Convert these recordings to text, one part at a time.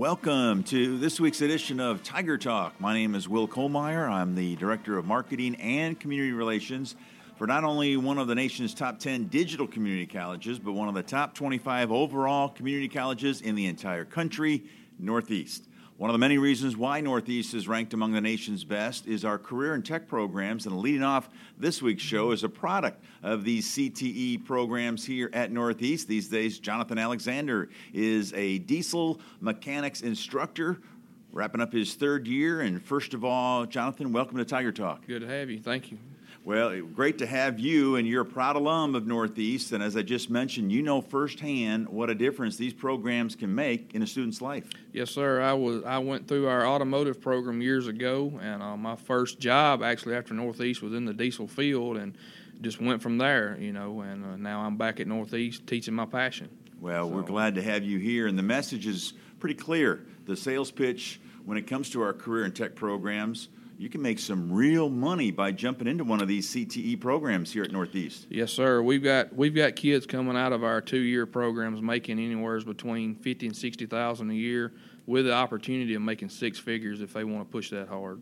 Welcome to this week's edition of Tiger Talk. My name is Will Kollmeyer. I'm the Director of Marketing and Community Relations for not only one of the nation's top 10 digital community colleges, but one of the top 25 overall community colleges in the entire country, Northeast. One of the many reasons why Northeast is ranked among the nation's best is our career and tech programs. And leading off this week's show is a product of these CTE programs here at Northeast. These days, Jonathan Alexander is a diesel mechanics instructor. Wrapping up his third year. And first of all, Jonathan, welcome to Tiger Talk. Good to have you. Thank you. Well, great to have you, and you're a proud alum of Northeast. And as I just mentioned, you know firsthand what a difference these programs can make in a student's life. Yes, sir. I was I went through our automotive program years ago, and uh, my first job actually after Northeast was in the diesel field, and just went from there. You know, and uh, now I'm back at Northeast teaching my passion. Well, so. we're glad to have you here, and the message is pretty clear. The sales pitch when it comes to our career and tech programs you can make some real money by jumping into one of these CTE programs here at Northeast. Yes, sir. We've got we've got kids coming out of our two-year programs making anywhere between fifty and sixty thousand a year, with the opportunity of making six figures if they want to push that hard.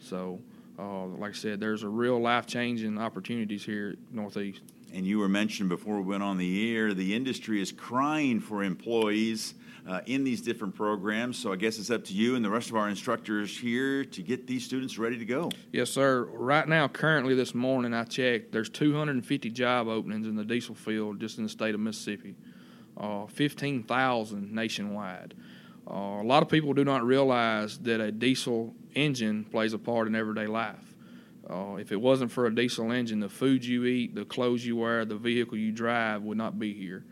So, uh, like I said, there's a real life-changing opportunities here at Northeast. And you were mentioned before we went on the air, the industry is crying for employees uh, in these different programs. So I guess it's up to you and the rest of our instructors here to get these students ready to go. Yes, sir. Right now, currently this morning, I checked, there's 250 job openings in the diesel field just in the state of Mississippi, uh, 15,000 nationwide. Uh, a lot of people do not realize that a diesel engine plays a part in everyday life. Uh, if it wasn't for a diesel engine, the food you eat, the clothes you wear, the vehicle you drive would not be here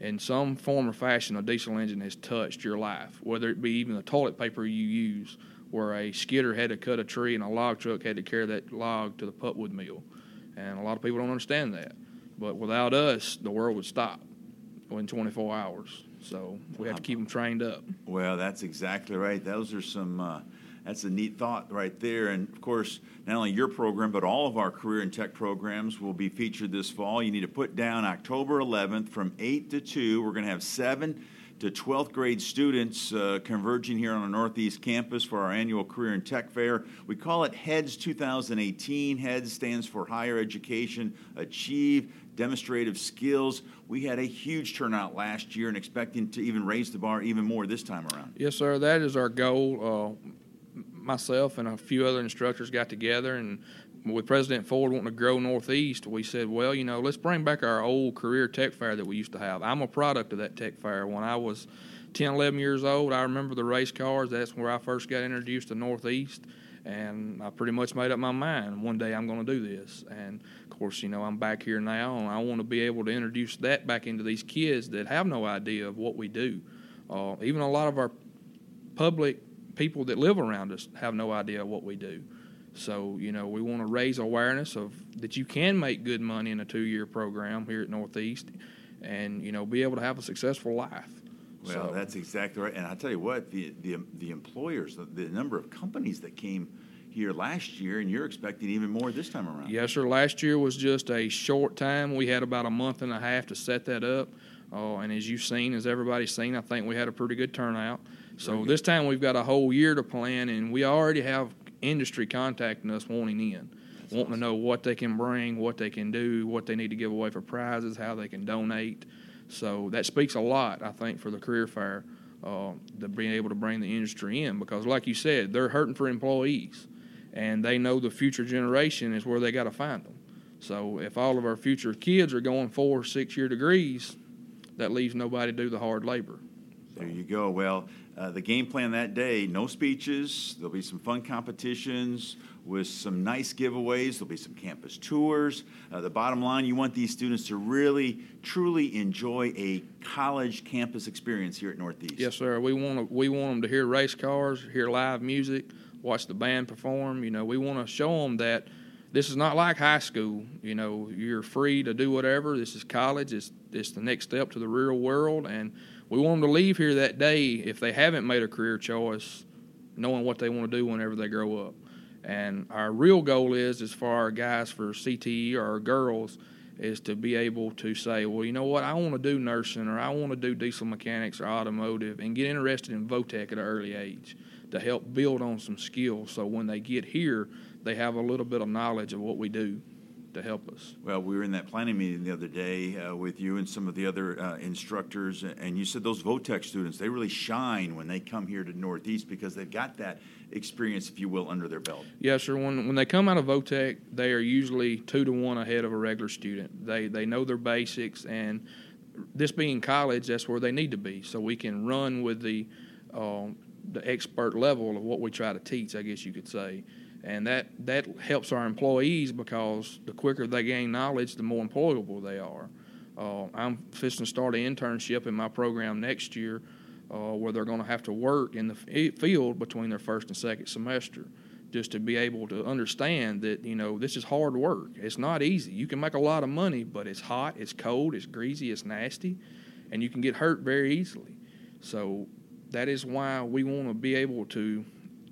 in some form or fashion, a diesel engine has touched your life, whether it be even the toilet paper you use, where a skidder had to cut a tree and a log truck had to carry that log to the pulpwood mill. And a lot of people don't understand that. But without us, the world would stop in 24 hours. So we have to keep them trained up. Well, that's exactly right. Those are some. Uh, that's a neat thought right there. And of course, not only your program, but all of our career and tech programs will be featured this fall. You need to put down October 11th from 8 to 2. We're going to have seven to 12th grade students uh, converging here on our Northeast campus for our annual Career and Tech Fair. We call it HEADS 2018. HEADS stands for Higher Education Achieve Demonstrative Skills. We had a huge turnout last year and expecting to even raise the bar even more this time around. Yes, sir. That is our goal. Uh, myself and a few other instructors got together and with President Ford wanting to grow Northeast, we said, well, you know, let's bring back our old career tech fair that we used to have. I'm a product of that tech fair. When I was 10, 11 years old, I remember the race cars. That's where I first got introduced to Northeast. And I pretty much made up my mind one day I'm going to do this. And of course, you know, I'm back here now and I want to be able to introduce that back into these kids that have no idea of what we do. Uh, even a lot of our public people that live around us have no idea what we do. So, you know, we want to raise awareness of that you can make good money in a two year program here at Northeast and, you know, be able to have a successful life. Well, so, that's exactly right. And I tell you what, the, the, the employers, the, the number of companies that came here last year, and you're expecting even more this time around. Yes, sir. Last year was just a short time. We had about a month and a half to set that up. Uh, and as you've seen, as everybody's seen, I think we had a pretty good turnout. So this time we've got a whole year to plan, and we already have industry contacting us wanting in, That's wanting awesome. to know what they can bring, what they can do, what they need to give away for prizes, how they can donate. So that speaks a lot, I think, for the career fair, uh, the being able to bring the industry in because, like you said, they're hurting for employees, and they know the future generation is where they got to find them. So if all of our future kids are going four, six year degrees, that leaves nobody to do the hard labor. There you go. Well, uh, the game plan that day no speeches, there'll be some fun competitions with some nice giveaways, there'll be some campus tours. Uh, the bottom line you want these students to really, truly enjoy a college campus experience here at Northeast. Yes, sir. We want, to, we want them to hear race cars, hear live music, watch the band perform. You know, we want to show them that this is not like high school. You know, you're free to do whatever. This is college. It's, it's the next step to the real world. And we want them to leave here that day if they haven't made a career choice, knowing what they want to do whenever they grow up. And our real goal is, as far as guys for CTE or girls, is to be able to say, well, you know what, I want to do nursing or I want to do diesel mechanics or automotive and get interested in VOTEC at an early age to help build on some skills so when they get here, they have a little bit of knowledge of what we do to help us. Well, we were in that planning meeting the other day uh, with you and some of the other uh, instructors, and you said those VOTEC students, they really shine when they come here to Northeast because they've got that experience, if you will, under their belt. Yes, sir. When, when they come out of VOTEC, they are usually two to one ahead of a regular student. They, they know their basics, and this being college, that's where they need to be. So we can run with the, uh, the expert level of what we try to teach, I guess you could say and that that helps our employees because the quicker they gain knowledge, the more employable they are. Uh, I'm fixing to start an internship in my program next year, uh, where they're going to have to work in the field between their first and second semester, just to be able to understand that you know this is hard work. It's not easy. You can make a lot of money, but it's hot, it's cold, it's greasy, it's nasty, and you can get hurt very easily. So that is why we want to be able to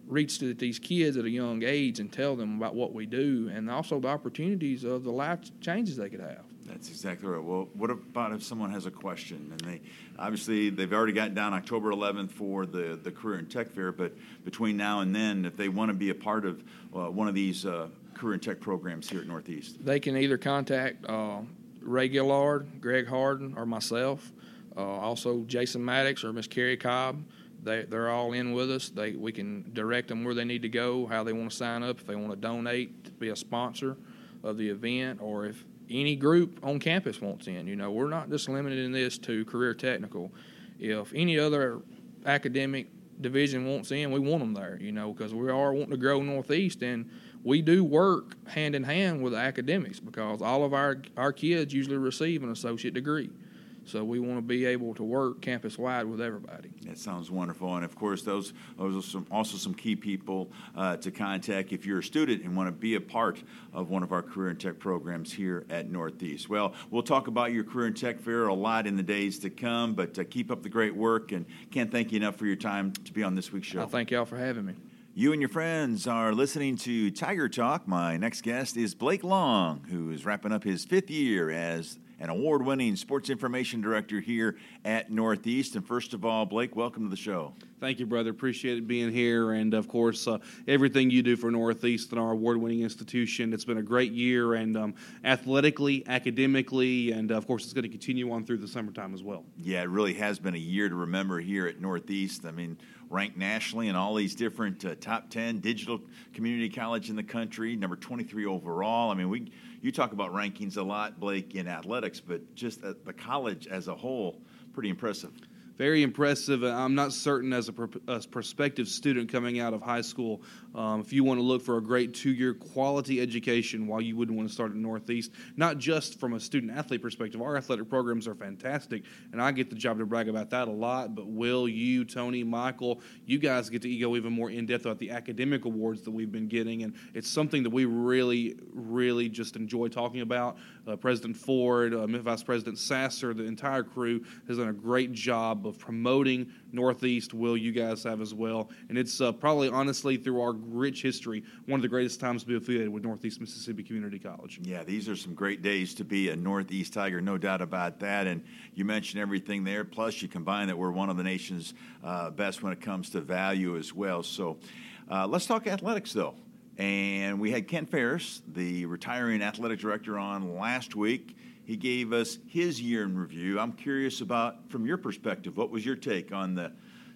reach to these kids at a young age and tell them about what we do and also the opportunities of the life changes they could have. That's exactly right. Well, what about if someone has a question and they obviously they've already got down October 11th for the the career and tech fair, but between now and then, if they want to be a part of uh, one of these uh, career and tech programs here at Northeast, they can either contact uh, Ray Gillard, Greg Harden, or myself. Uh, also, Jason Maddox or Miss Carrie Cobb. They they're all in with us. They we can direct them where they need to go, how they want to sign up, if they want to donate to be a sponsor of the event, or if any group on campus wants in. You know, we're not just limited in this to career technical. If any other academic division wants in, we want them there. You know, because we are wanting to grow Northeast and we do work hand in hand with academics because all of our our kids usually receive an associate degree. So we want to be able to work campus wide with everybody. That sounds wonderful, and of course, those those are some, also some key people uh, to contact if you're a student and want to be a part of one of our career and tech programs here at Northeast. Well, we'll talk about your career and tech fair a lot in the days to come, but uh, keep up the great work, and can't thank you enough for your time to be on this week's show. I thank y'all for having me. You and your friends are listening to Tiger Talk. My next guest is Blake Long, who is wrapping up his fifth year as an award winning sports information director here at Northeast. And first of all, Blake, welcome to the show. Thank you, brother. Appreciate it being here. And of course, uh, everything you do for Northeast and our award winning institution. It's been a great year, and um, athletically, academically, and of course, it's going to continue on through the summertime as well. Yeah, it really has been a year to remember here at Northeast. I mean, ranked nationally in all these different uh, top 10 digital community college in the country, number 23 overall. I mean, we you talk about rankings a lot, Blake, in athletics, but just the college as a whole, pretty impressive very impressive. I'm not certain as a, a prospective student coming out of high school, um, if you want to look for a great two year quality education, while you wouldn't want to start at Northeast, not just from a student athlete perspective, our athletic programs are fantastic, and I get the job to brag about that a lot. But Will, you, Tony, Michael, you guys get to go even more in depth about the academic awards that we've been getting, and it's something that we really, really just enjoy talking about. Uh, President Ford, uh, Vice President Sasser, the entire crew has done a great job of promoting Northeast. Will you guys have as well? And it's uh, probably, honestly, through our rich history, one of the greatest times to be affiliated with Northeast Mississippi Community College. Yeah, these are some great days to be a Northeast Tiger, no doubt about that. And you mentioned everything there. Plus, you combine that we're one of the nation's uh, best when it comes to value as well. So, uh, let's talk athletics, though. And we had Kent Ferris, the retiring athletic director, on last week. He gave us his year in review. I'm curious about, from your perspective, what was your take on the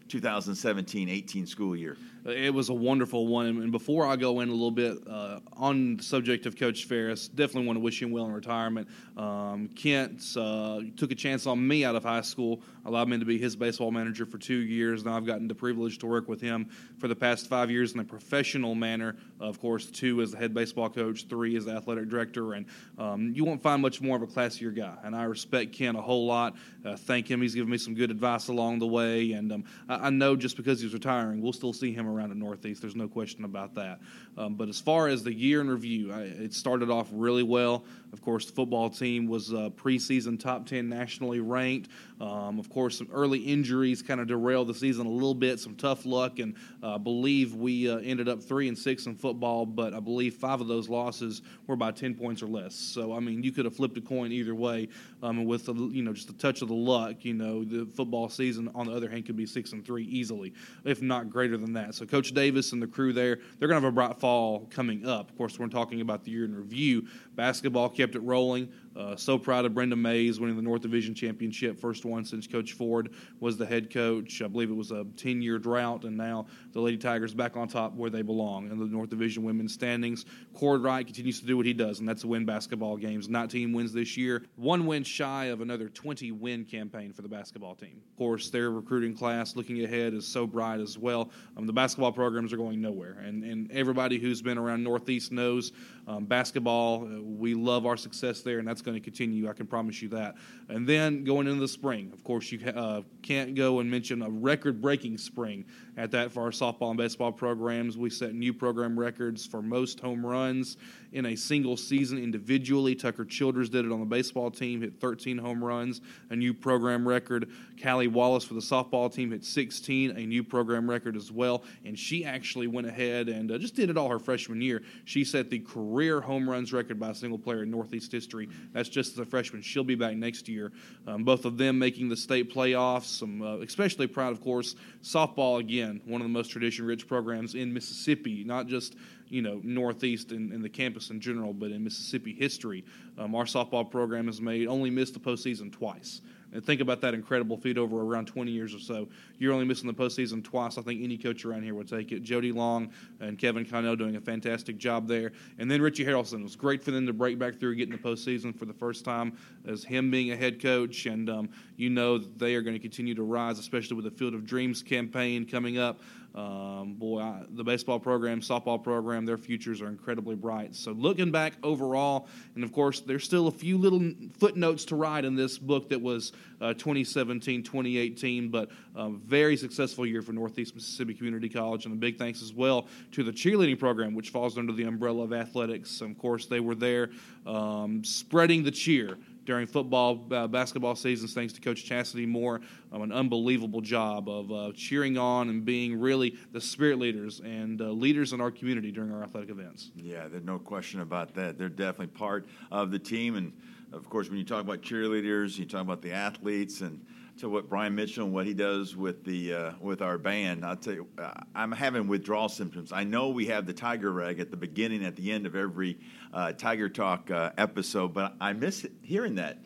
2017 18 school year? It was a wonderful one. And before I go in a little bit uh, on the subject of Coach Ferris, definitely want to wish him well in retirement. Um, Kent uh, took a chance on me out of high school, allowed me to be his baseball manager for two years. Now I've gotten the privilege to work with him for the past five years in a professional manner. Of course, two as the head baseball coach, three as the athletic director. And um, you won't find much more of a classier guy. And I respect Kent a whole lot. Uh, thank him. He's given me some good advice along the way. And um, I, I, know just because he's retiring, we'll still see him around the Northeast. There's no question about that. Um, but as far as the year in review, I, it started off really well. Of course, the football team was uh, preseason top 10 nationally ranked. Um, of course, some early injuries kind of derailed the season a little bit, some tough luck, and I uh, believe we uh, ended up 3 and 6 in football, but I believe five of those losses were by 10 points or less. So, I mean, you could have flipped a coin either way. Um, and with, you know, just a touch of the luck, you know, the football season, on the other hand, could be 6 and 3 easily, if not greater than that. So, Coach Davis and the crew there, they're going to have a bright fall coming up. Of course, we're talking about the year in review. Basketball kept it rolling. Uh, so proud of Brenda Mays winning the North Division championship, first one since Coach Ford was the head coach. I believe it was a 10 year drought, and now the Lady Tigers back on top where they belong in the North Division women's standings. Cord Wright continues to do what he does, and that's win basketball games. 19 wins this year, one win shy of another 20 win campaign for the basketball team. Of course, their recruiting class looking ahead is so bright as well. Um, the basketball programs are going nowhere, and, and everybody who's been around Northeast knows um, basketball. We love our success there, and that's going to continue. I can promise you that. And then going into the spring, of course, you uh, can't go and mention a record-breaking spring at that for our softball and baseball programs. We set new program records for most home runs in a single season individually. Tucker Childers did it on the baseball team, hit 13 home runs, a new program record. Callie Wallace for the softball team hit 16, a new program record as well. And she actually went ahead and uh, just did it all her freshman year. She set the career home runs record by a single player in Northeast history. That's just as a freshman. She'll be back next year. Um, both of them making the state playoffs. I'm uh, especially proud, of course, softball again, one of the most tradition-rich programs in Mississippi, not just you know Northeast and, and, the campus in general, but in Mississippi history, um, our softball program has made only missed the postseason twice. And think about that incredible feat over around 20 years or so. You're only missing the postseason twice. I think any coach around here would take it. Jody Long and Kevin Connell doing a fantastic job there. And then Richie Harrelson. It was great for them to break back through, getting the postseason for the first time as him being a head coach. And um, you know they are going to continue to rise, especially with the Field of Dreams campaign coming up. Um, boy, I, the baseball program, softball program, their futures are incredibly bright. So, looking back overall, and of course, there's still a few little footnotes to write in this book that was uh, 2017, 2018, but a very successful year for Northeast Mississippi Community College. And a big thanks as well to the cheerleading program, which falls under the umbrella of athletics. Of course, they were there um, spreading the cheer during football, uh, basketball seasons, thanks to Coach Chastity Moore. Um, an unbelievable job of uh, cheering on and being really the spirit leaders and uh, leaders in our community during our athletic events. Yeah, there's no question about that. They're definitely part of the team. And of course, when you talk about cheerleaders, you talk about the athletes and to what Brian Mitchell and what he does with the uh, with our band. I'll tell you, uh, I'm having withdrawal symptoms. I know we have the Tiger rag at the beginning, at the end of every uh, Tiger Talk uh, episode, but I miss hearing that.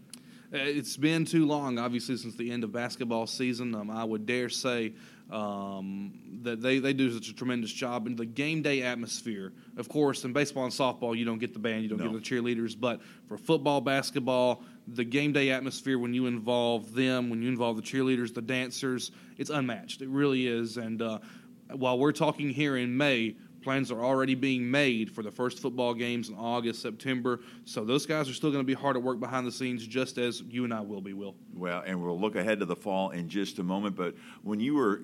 Uh, it's been too long, obviously, since the end of basketball season. Um, I would dare say um, that they, they do such a tremendous job in the game day atmosphere. Of course, in baseball and softball, you don't get the band, you don't no. get the cheerleaders, but for football, basketball, the game day atmosphere when you involve them, when you involve the cheerleaders, the dancers, it's unmatched. It really is. And uh, while we're talking here in May, plans are already being made for the first football games in August, September. So those guys are still going to be hard at work behind the scenes, just as you and I will be, Will. Well, and we'll look ahead to the fall in just a moment. But when you were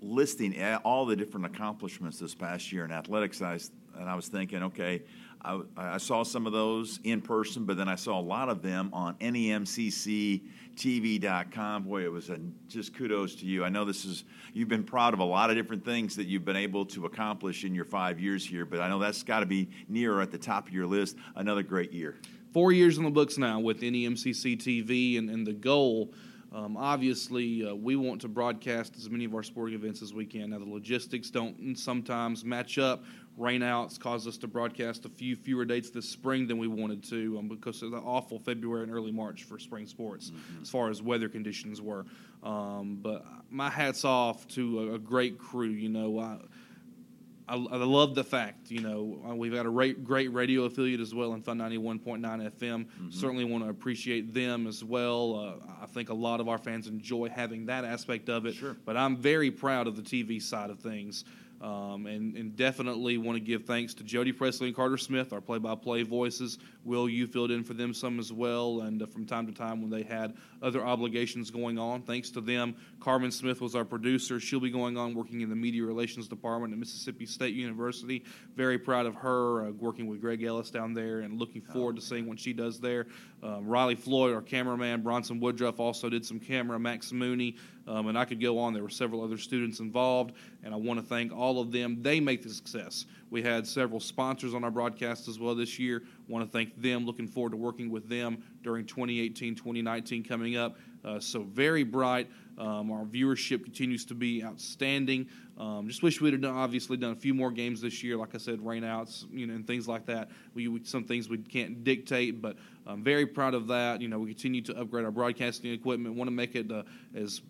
listing all the different accomplishments this past year in athletics, I, and I was thinking, okay, I, I, saw some of those in person, but then I saw a lot of them on NEMCCTV.com. Boy, it was a, just kudos to you. I know this is you've been proud of a lot of different things that you've been able to accomplish in your five years here, but I know that's got to be near at the top of your list. Another great year. Four years in the books now with NEMCC TV, and, and the goal. Um, obviously, uh, we want to broadcast as many of our sporting events as we can. Now, the logistics don't sometimes match up rainouts cause us to broadcast a few fewer dates this spring than we wanted to um, because of the awful February and early March for spring sports mm-hmm. as far as weather conditions were. Um, but my hat's off to a, a great crew. You know, I, I, I, love the fact, you know, uh, we've got a great, great radio affiliate as well in Fun 91.9 FM. Mm-hmm. Certainly want to appreciate them as well. Uh, I think a lot of our fans enjoy having that aspect of it. Sure. But I'm very proud of the TV side of things. Um, and, and, definitely want to give thanks to Jody Presley and Carter Smith, our play by play voices. Will, you filled in for them some as well, and uh, from time to time when they had other obligations going on. Thanks to them. Carmen Smith was our producer. She'll be going on working in the Media Relations Department at Mississippi State University. Very proud of her, uh, working with Greg Ellis down there, and looking forward to seeing what she does there. Um, Riley Floyd, our cameraman, Bronson Woodruff also did some camera, Max Mooney, um, and I could go on. There were several other students involved, and I want to thank all of them. They make the success. We had several sponsors on our broadcast as well this year. Want to thank them. Looking forward to working with them during 2018, 2019 coming up. Uh, so very bright. Um, our viewership continues to be outstanding. Um, just wish we'd have done, obviously done a few more games this year. Like I said, rainouts, you know, and things like that. We, we some things we can't dictate, but I'm very proud of that. You know, we continue to upgrade our broadcasting equipment. Want to make it uh, as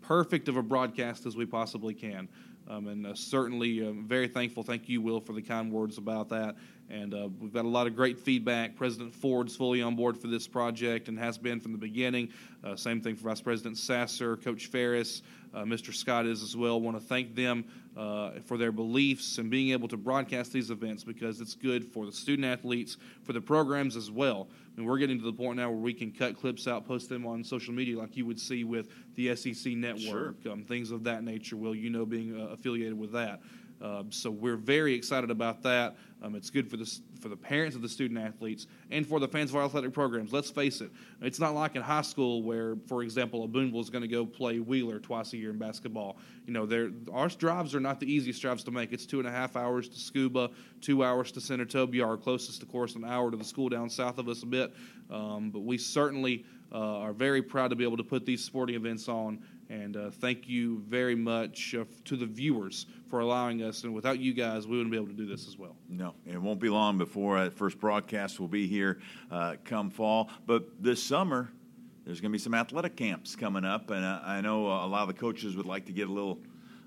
perfect of a broadcast as we possibly can. Um, and uh, certainly uh, very thankful. Thank you, Will, for the kind words about that. And uh, we've got a lot of great feedback. President Ford's fully on board for this project and has been from the beginning. Uh, same thing for Vice President Sasser, Coach Ferris, uh, Mr. Scott is as well. Want to thank them uh, for their beliefs and being able to broadcast these events because it's good for the student athletes, for the programs as well. I mean, we're getting to the point now where we can cut clips out, post them on social media like you would see with the SEC network, sure. um, things of that nature. Will you know being uh, affiliated with that? Uh, so we're very excited about that. Um, it's good for the for the parents of the student athletes and for the fans of our athletic programs. Let's face it, it's not like in high school where, for example, a Booneville is going to go play Wheeler twice a year in basketball. You know, our drives are not the easiest drives to make. It's two and a half hours to Scooba, two hours to Senatobia, our closest, of course, an hour to the school down south of us a bit. Um, but we certainly uh, are very proud to be able to put these sporting events on and uh, thank you very much uh, to the viewers for allowing us. And without you guys, we wouldn't be able to do this as well. No, it won't be long before our first broadcast will be here uh, come fall. But this summer, there's going to be some athletic camps coming up, and I know a lot of the coaches would like to get a little.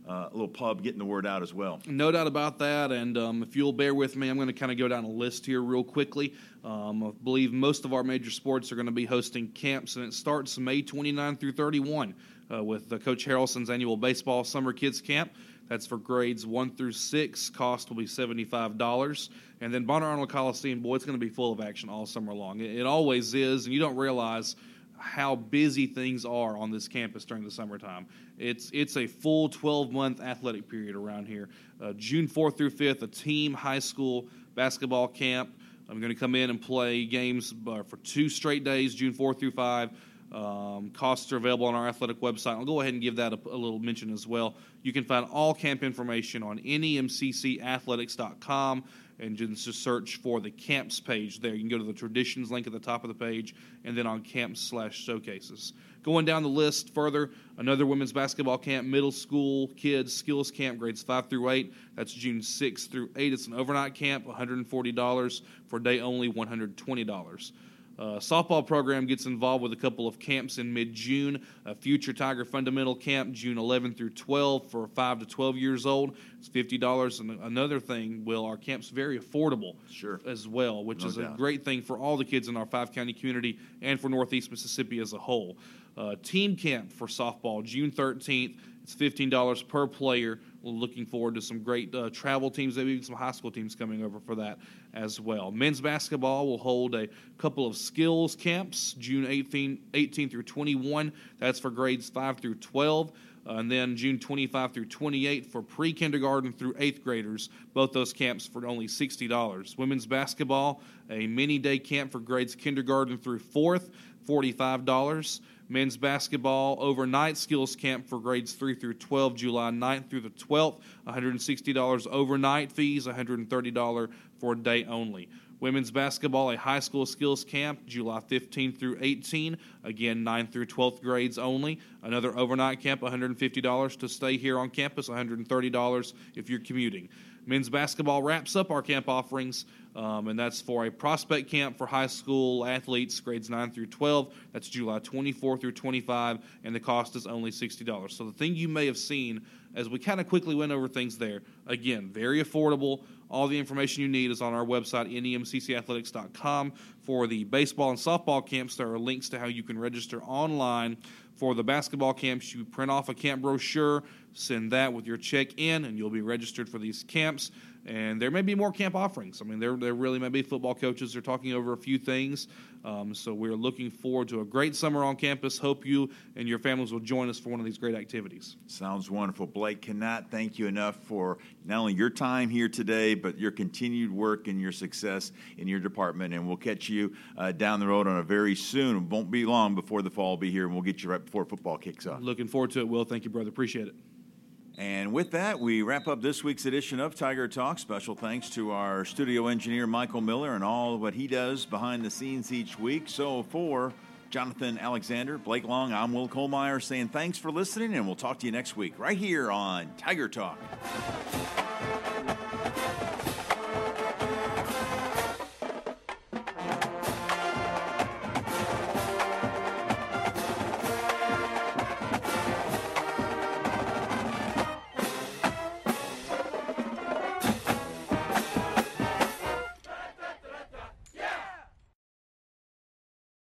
Uh, a little pub getting the word out as well. No doubt about that. And um, if you'll bear with me, I'm going to kind of go down a list here real quickly. Um, I believe most of our major sports are going to be hosting camps, and it starts May 29 through 31 uh, with Coach Harrelson's annual baseball summer kids camp. That's for grades one through six. Cost will be seventy-five dollars, and then Bonner Arnold Coliseum. Boy, it's going to be full of action all summer long. It, it always is, and you don't realize how busy things are on this campus during the summertime. It's it's a full 12 month athletic period around here. Uh, June 4th through 5th, a team high school basketball camp. I'm going to come in and play games uh, for two straight days, June 4th through 5. Um, costs are available on our athletic website. I'll go ahead and give that a, a, little mention as well. You can find all camp information on nemccathletics.com and just search for the camps page there. You can go to the traditions link at the top of the page and then on camps slash showcases. Going down the list further, another women's basketball camp, middle school kids skills camp, grades 5 through 8. That's June 6 through 8. It's an overnight camp, $140 for day only, $120. Uh, softball program gets involved with a couple of camps in mid-June. A Future Tiger Fundamental Camp, June 11 through 12 for 5 to 12 years old. It's $50. And another thing, Will, our camp's very affordable sure. as well, which no is doubt. a great thing for all the kids in our five-county community and for Northeast Mississippi as a whole. Uh, team camp for softball, June 13th. It's $15 per player. Looking forward to some great uh, travel teams, maybe even some high school teams coming over for that as well. Men's basketball will hold a couple of skills camps June 18, 18 through 21. That's for grades 5 through 12. Uh, and then June 25 through 28 for pre kindergarten through eighth graders. Both those camps for only $60. Women's basketball, a mini day camp for grades kindergarten through fourth, $45 men's basketball overnight skills camp for grades 3 through 12, July 9th through the 12th, $160 overnight fees, $130 for a day only. Women's basketball, a high school skills camp, July 15th through 18. Again, 9th through 12th grades only. Another overnight camp, $150 to stay here on campus, $130 if you're commuting. Men's basketball wraps up our camp offerings, um, and that's for a prospect camp for high school athletes, grades 9 through 12. That's July 24 through 25, and the cost is only $60. So the thing you may have seen as we kind of quickly went over things there, again, very affordable, All the information you need is on our website, nemccathletics.com. For the baseball and softball camps, there are links to how you can register online. For the basketball camps, you print off a camp brochure, send that with your check in, and you'll be registered for these camps and there may be more camp offerings. I mean, there, there really may be football coaches are talking over a few things. Um, so we're looking forward to a great summer on campus. Hope you and your families will join us for one of these great activities. Sounds wonderful. Blake, cannot thank you enough for not only your time here today, but your continued work and your success in your department. And we'll catch you uh, down the road on a very soon. It won't be long before the fall will be here, and we'll get you right before football kicks off. Looking forward to it, Will. Thank you, brother. Appreciate it. And with that, we wrap up this week's edition of Tiger Talk. Special thanks to our studio engineer, Michael Miller, and all what he does behind the scenes each week. So, for Jonathan Alexander, Blake Long, I'm Will Kollmeyer saying thanks for listening, and we'll talk to you next week right here on Tiger Talk.